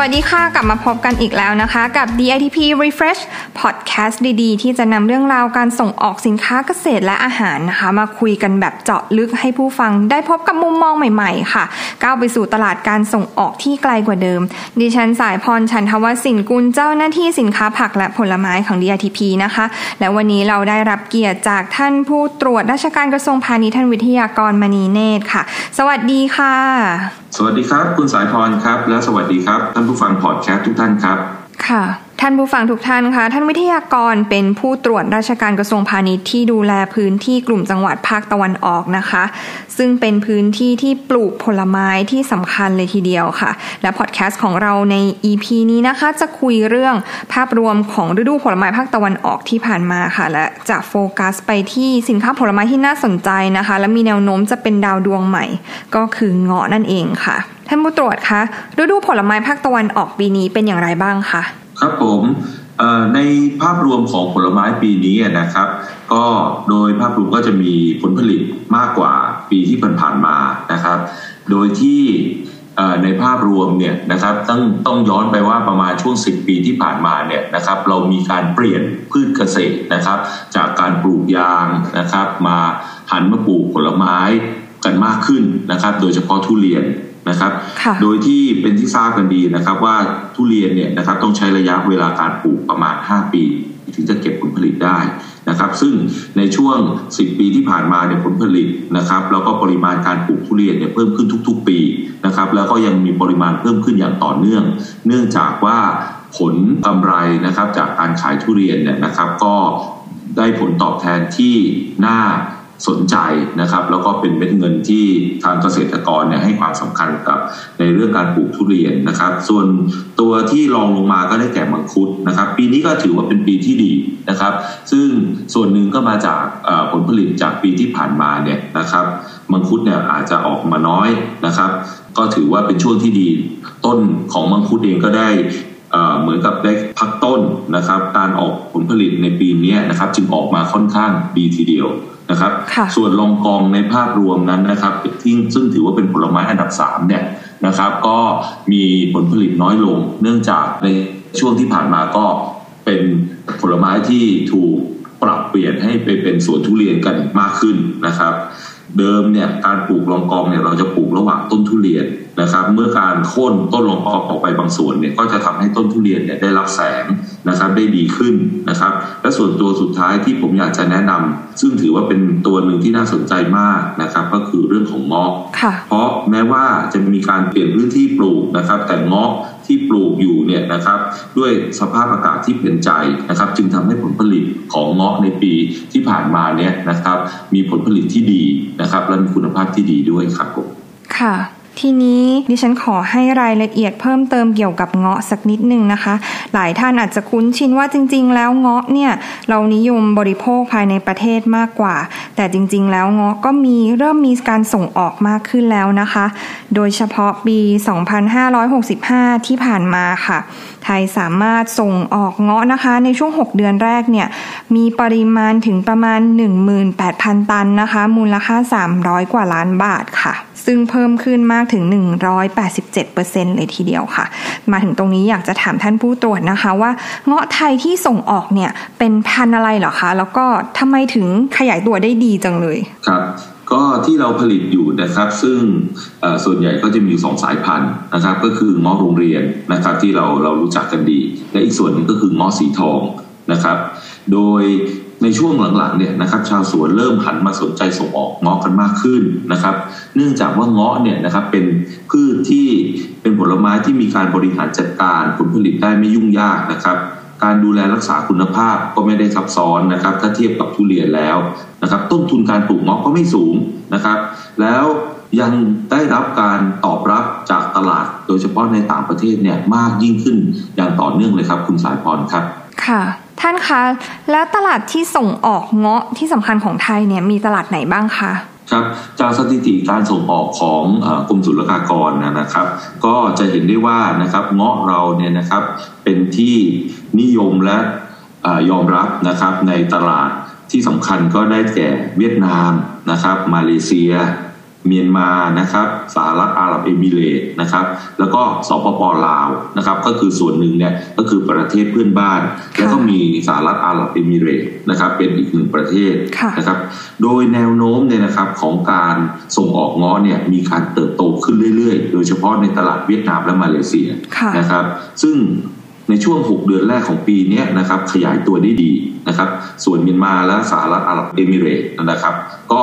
วัสดีค่ะ กลับมาพบกันอีกแล้วนะคะ กับ DITP Refresh Podcast ดีๆ ที่จะนำเรื่องราวการส่งออกสินค้าเกษตรและอาหารนะคะ มาคุยกันแบบเจาะลึกให้ผู้ฟังได้พบกับมุมมองใหม่ๆ ค่ะ ก้าวไปสู่ตลาดการส่งออกที่ไกลกว่าเดิม ดิฉันสายพรชันทวสินกุลเจ้าหน้าที่สินค้าผักและผลไม้ของ DITP นะคะ และวันนี้เราได้รับเกียรติจากท่านผู้ตรวจราชการกระทรวงพาณิชย์ท่านวิทยากรมณีเนตรค่ะ สวัสดีค่ะ สวัสดีครับ คุณสายพรครับ และสวัสดีครับ ท่านผู้ฟังพอดแคสต์ทุกท่านครับ ค่ะ ท่านผู้ฟังทุกท่านคะท่านวิทยากรเป็นผู้ตรวจราชการกระทรวงพาณิชย์ที่ดูแลพื้นที่กลุ่มจังหวัดภาคตะวันออกนะคะ ซึ่งเป็นพื้นที่ที่ปลูกผลไม้ที่สำคัญเลยทีเดียวค่ะ และพอดแคสต์ของเราใน EP นี้นะคะ จะคุยเรื่องภาพรวมของฤดูผลไม้ภาคตะวันออกที่ผ่านมาค่ะ และจะโฟกัสไปที่สินค้าผลไม้ที่น่าสนใจนะคะ และมีแนวโน้มจะเป็นดาวดวงใหม่ ก็คือเงาะนั่นเองค่ะท่านผู้ตรวจคะฤดูผลไม้ภาคตะวันออกปีนี้เป็นอย่างไรบ้างคะ ครับผมในภาพรวมของผลไม้ปีนี้นะครับ ก็โดยภาพรวมก็จะมีผลผลิตมากกว่าปีที่ผ่านๆมานะครับ โดยที่ในภาพรวมเนี่ยนะครับต้องต้องย้อนไปว่าประมาณช่วง 10 ปีที่ผ่านมาเนี่ยนะครับเรามีการเปลี่ยนพืชเกษตรนะครับ จากการปลูกยางนะครับ มาหันมาปลูกผลไม้กันมากขึ้นนะครับ โดยเฉพาะทุเรียน นะครับ โดยที่เป็นที่ทราบกันดีนะครับว่าทุเรียนเนี่ยนะครับต้องใช้ระยะเวลาการปลูกประมาณ 5 ปี ถึงจะเก็บผลผลิตได้นะครับ ซึ่งในช่วง 10 ปีที่ผ่านมาเนี่ยผลผลิตนะครับ แล้วก็ปริมาณการปลูกทุเรียนเนี่ยเพิ่มขึ้นทุก ๆ ปีนะครับ แล้วก็ยังมีปริมาณเพิ่มขึ้นอย่างต่อเนื่อง เนื่องจากว่าผลกำไรนะครับจากการขายทุเรียนเนี่ยนะครับ ก็ได้ผลตอบแทนที่น่า สนใจนะครับ แล้วก็เป็นเม็ดเงินที่ทางเกษตรกรเนี่ยให้ความสำคัญกับในเรื่องการปลูกทุเรียนนะครับ ส่วนตัวที่รองลงมาก็ได้แก่มังคุดนะครับ ปีนี้ก็ถือว่าเป็นปีที่ดีนะครับ ซึ่งส่วนหนึ่งก็มาจากผลผลิตจากปีที่ผ่านมาเนี่ยนะครับมังคุดเนี่ยอาจจะออกมาน้อยนะครับ ก็ถือว่าเป็นช่วงที่ดีต้นของมังคุดเองก็ได้เหมือนกับได้พักต้นนะครับ การออกผลผลิตในปีนี้นะครับ จึงออกมาค่อนข้างดีทีเดียว นะครับ ส่วนลองกองในภาพรวมนั้นนะครับที่ซึ่งถือว่าเป็นผลไม้อันดับ3เนี่ยนะครับ ก็มีผลผลิตน้อยลง เนื่องจากในช่วงที่ผ่านมาก็เป็นผลไม้ที่ถูกปรับเปลี่ยนให้ไปเป็นสวนทุเรียนกันมากขึ้นนะครับ เดิมเนี่ยการปลูกลองกองเนี่ยเราจะปลูกระหว่างต้นทุเรียนนะครับ เมื่อการโค่นต้นลองกองออกไปบางส่วนเนี่ยก็จะทำให้ต้นทุเรียนเนี่ยได้รับแสงนะครับได้ดีขึ้นนะครับ และส่วนตัวสุดท้ายที่ผมอยากจะแนะนำซึ่งถือว่าเป็นตัวหนึ่งที่น่าสนใจมากนะครับ ก็คือเรื่องของเงาะเพราะแม้ว่าจะมีการเปลี่ยนพื้นที่ปลูกนะครับ แต่เงาะ ที่ปลูกอยู่เนี่ยนะครับด้วยสภาพอากาศที่เป็นใจนะครับ จึงทำให้ผลผลิตของเงาะในปีที่ผ่านมาเนี่ยนะครับ มีผลผลิตที่ดีนะครับ และมีคุณภาพที่ดีด้วยครับผมค่ะทีนี้ดิฉันขอให้รายละเอียดเพิ่มเติมเกี่ยวกับเงาะสักนิดนึงนะคะ หลายท่านอาจจะคุ้นชินว่าจริง ๆ แล้วเงาะเนี่ยเรานิยมบริโภคภายในประเทศมากกว่า แต่จริงๆ แล้วเงาะก็มีเริ่มมีการส่งออกมากขึ้นแล้วนะคะ โดยเฉพาะปี 2565 ที่ผ่านมาค่ะ ไทยสามารถส่งออกเงาะนะคะ ในช่วง 6 เดือนแรกเนี่ยมีปริมาณถึงประมาณ 18,000 ตันนะคะ มูลค่า 300 กว่าล้านบาทค่ะ ซึ่งเพิ่มขึ้นมากถึง 187%เลยทีเดียวค่ะ มาถึงตรงนี้อยากจะถามท่านผู้ตรวจนะคะว่าเงาะไทยที่ส่งออกเนี่ยเป็นพันอะไรเหรอคะ แล้วก็ทำไมถึงขยายตัวได้ดีจังเลยครับก็ที่เราผลิตอยู่นะครับซึ่งส่วนใหญ่ก็จะมีสองสายพันธุ์นะครับ ก็คือเงาะโรงเรียนนะครับที่เราเรารู้จักกันดี และอีกส่วนนึงก็คือเงาะสีทองนะครับ โดยในช่วงหลังๆเนี่ยนะครับชาวสวนเริ่มหันมาสนใจส่งออกเงาะกันมากขึ้นนะครับ เนื่องจากว่าเงาะเนี่ยนะครับเป็นพืชที่เป็นผลไม้ที่มีการบริหารจัดการผลผลิตได้ไม่ยุ่งยากนะครับการดูแลรักษาคุณภาพก็ไม่ได้ซับซ้อนนะครับ ถ้าเทียบกับทุเรียนแล้วนะครับ ต้นทุนการปลูกเงาะก็ไม่สูงนะครับ แล้วยังได้รับการตอบรับจากตลาด โดยเฉพาะในต่างประเทศเนี่ยมากยิ่งขึ้นอย่างต่อเนื่องเลยครับ คุณสายพรครับ ค่ะ ท่านคะ แล้วตลาดที่ส่งออกเงาะที่สำคัญของไทยเนี่ยมีตลาดไหนบ้างคะครับจากสถิติการส่งออกของกรมศุลกากรนะครับ ก็จะเห็นได้ว่านะครับเงาะเราเนี่ยนะครับเป็นที่นิยมและยอมรับนะครับในตลาดที่สำคัญก็ได้แก่เวียดนามนะครับ มาเลเซีย เมียนมานะครับสหรัฐอาหรับเอมิเรตนะครับ แล้วก็สปปลาวนะครับ ก็คือส่วนหนึ่งเนี่ยก็คือประเทศเพื่อนบ้าน แล้วก็มีสหรัฐอาหรับเอมิเรตนะครับ เป็นอีกหนึ่งประเทศนะครับ โดยแนวโน้มเนี่ยนะครับของการส่งออกง้อเนี่ยมีการเติบโตขึ้นเรื่อยๆ โดยเฉพาะในตลาดเวียดนามและมาเลเซียนะครับ ซึ่งในช่วง 6 เดือนแรกของปีนี้นะครับขยายตัวได้ดีนะครับ ส่วนเมียนมาและสหรัฐอาหรับเอมิเรตนะครับ ก็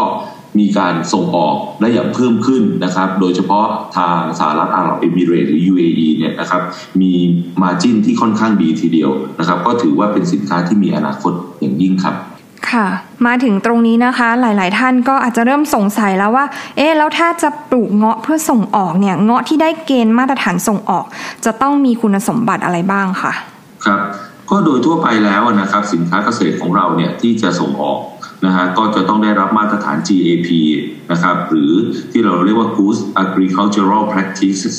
มีการส่งออกได้อย่างเพิ่มขึ้นนะครับ โดยเฉพาะทางสหรัฐอาหรับเอมิเรตหรือ UAE เนี่ยนะครับ มีมาจิ้นที่ค่อนข้างดีทีเดียวนะครับ ก็ถือว่าเป็นสินค้าที่มีอนาคตอย่างยิ่งครับค่ะ มาถึงตรงนี้นะคะหลาย ๆ ท่านก็อาจจะเริ่มสงสัยแล้วว่า เอ๊ะแล้วถ้าจะปลูกเงาะเพื่อส่งออกเนี่ยเงาะที่ได้เกณฑ์มาตรฐานส่งออก จะต้องมีคุณสมบัติอะไรบ้างคะครับ ก็โดยทั่วไปแล้วนะครับ สินค้าเกษตรของเราเนี่ยที่จะส่งออก นะฮะก็จะต้องได้รับมาตรฐาน GAP นะครับหรือที่เราเรียกว่า Good Agricultural Practices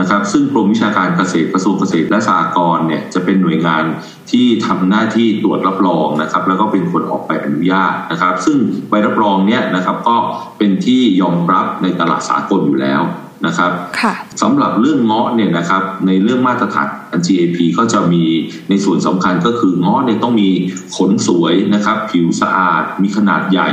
นะครับซึ่งกรมวิชาการเกษตรกระทรวงเกษตรและสหกรณ์เนี่ยจะเป็นหน่วยงานที่ทำหน้าที่ตรวจรับรองนะครับ แล้วก็เป็นคนออกใบอนุญาตนะครับ ซึ่งใบรับรองเนี่ยนะครับก็เป็นที่ยอมรับในตลาดสากลอยู่แล้ว นะครับสำหรับเรื่องเงาะเนี่ยนะครับในเรื่องมาตรฐาน GAP ก็จะมีในส่วนสำคัญก็คือเงาะเนี่ยต้องมีขนสวยนะครับ ผิวสะอาดมีขนาดใหญ่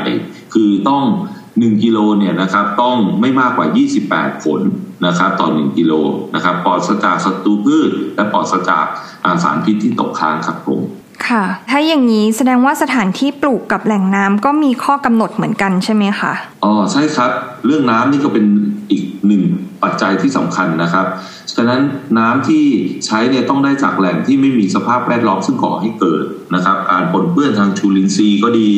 คือต้อง1กิโลเนี่ยนะครับต้องไม่มากกว่า 28 ผลนะครับต่อ 1 กิโลนะครับปลอดจากศัตรูพืช และปลอดจากสารพิษที่ตกค้างครับผมค่ะ ถ้าอย่างนี้แสดงว่าสถานที่ปลูกกับแหล่งน้ำก็มีข้อกำหนดเหมือนกันใช่ไหมคะอ๋อใช่ครับ เรื่องน้ำนี่ก็เป็น อีกหนึ่งปัจจัยที่สำคัญนะครับ ฉะนั้นน้ำที่ใช้เนี่ยต้องได้จากแหล่งที่ไม่มีสภาพแวดล้อมซึ่งก่อให้เกิดนะครับ การปนเปื้อนทางชูลินทรีย์ก็ดี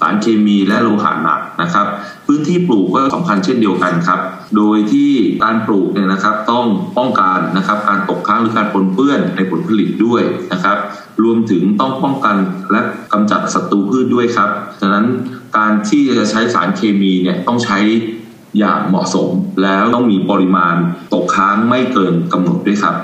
สารเคมีและโลหะหนักนะครับ พื้นที่ปลูกก็สำคัญเช่นเดียวกันครับ โดยที่การปลูกเนี่ยนะครับต้องป้องกันนะครับการตกค้างหรือการปนเปื้อนในผลผลิตด้วยนะครับ รวมถึงต้องป้องกันและกำจัดศัตรูพืชด้วยครับ ฉะนั้นการที่จะใช้สารเคมีเนี่ยต้องใช้ อย่างเหมาะสม แล้วต้องมีปริมาณตกค้างไม่เกินกำหนดด้วยครับ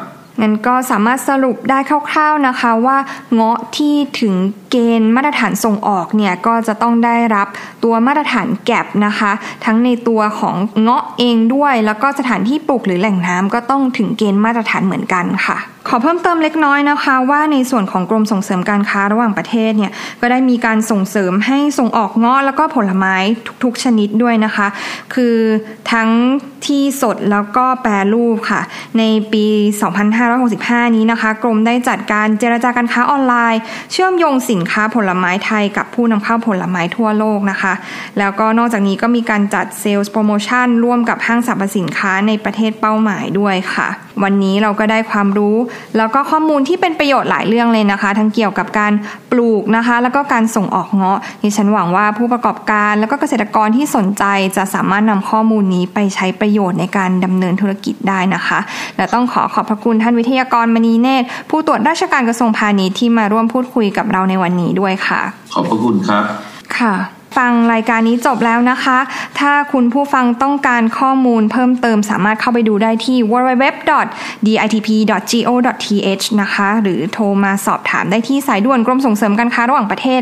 งั้นก็สามารถสรุปได้คร่าวๆนะคะว่าเงาะที่ถึง เกณฑ์มาตรฐานส่งออกเนี่ยก็จะต้องได้รับตัวมาตรฐานแก็บนะคะ ทั้งในตัวของเงาะเองด้วย แล้วก็สถานที่ปลูกหรือแหล่งน้ำก็ต้องถึงเกณฑ์มาตรฐานเหมือนกันค่ะ ขอเพิ่มเติมเล็กน้อยนะคะ ว่าในส่วนของกรมส่งเสริมการค้าระหว่างประเทศเนี่ยก็ได้มีการส่งเสริมให้ส่งออกเงาะแล้วก็ผลไม้ทุกๆชนิดด้วยนะคะ คือทั้งที่สดแล้วก็แปรรูปค่ะ ในปี 2565 นี้นะคะ กรมได้จัดการเจรจาการค้าออนไลน์ เชื่อมโยงสินนค้าผลไม้ไทยกับผู้นำเข้าผลไม้ทั่วโลกนะคะ แล้วก็นอกจากนี้ก็มีการจัดเซลล์โปรโมชั่นร่วมกับห้างสรรพสินค้าในประเทศเป้าหมายด้วยค่ะ วันนี้เราก็ได้ความรู้ แล้วก็ข้อมูลที่เป็นประโยชน์หลายเรื่องเลยนะคะ ทั้งเกี่ยวกับการปลูกนะคะ แล้วก็การส่งออกเงาะดิฉันหวังว่าผู้ประกอบการแล้วก็เกษตรกรที่สนใจจะสามารถนำข้อมูลนี้ไปใช้ประโยชน์ในการดำเนินธุรกิจได้นะคะ และต้องขอขอบพระคุณท่านวิทยากรมณีเนตรผู้ตรวจราชการกระทรวงพาณิชย์ที่มาร่วมพูดคุยกับเราในวันนี้ด้วยค่ะ ขอบพระคุณครับ ค่ะ ฟังรายการนี้จบแล้วนะคะ ถ้าคุณผู้ฟังต้องการข้อมูลเพิ่มเติมสามารถเข้าไปดูได้ที่ www.ditp.go.th นะคะ หรือโทรมาสอบถามได้ที่สายด่วนกรมส่งเสริมการค้าระหว่างประเทศ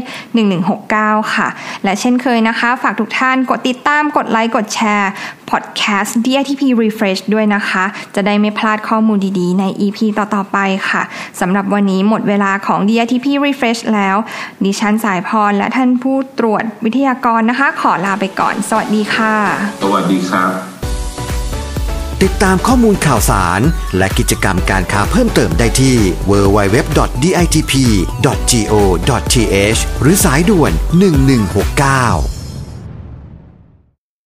1169 ค่ะ และเช่นเคยนะคะ ฝากทุกท่านกดติดตามกดไลค์กดแชร์ พอดแคสต์ DITP Refresh ด้วยนะคะ จะได้ไม่พลาดข้อมูลดีๆ ใน EP ต่อๆไปค่ะสำหรับวันนี้หมดเวลาของ DITP Refresh แล้ว ดิฉันสายพรและท่านผู้ตรวจวิทยากรนะคะ ขอลาไปก่อน สวัสดีค่ะ สวัสดีครับ ติดตามข้อมูลข่าวสาร และกิจกรรมการค้าเพิ่มเติมได้ที่ www.ditp.go.th หรือสายด่วน 1169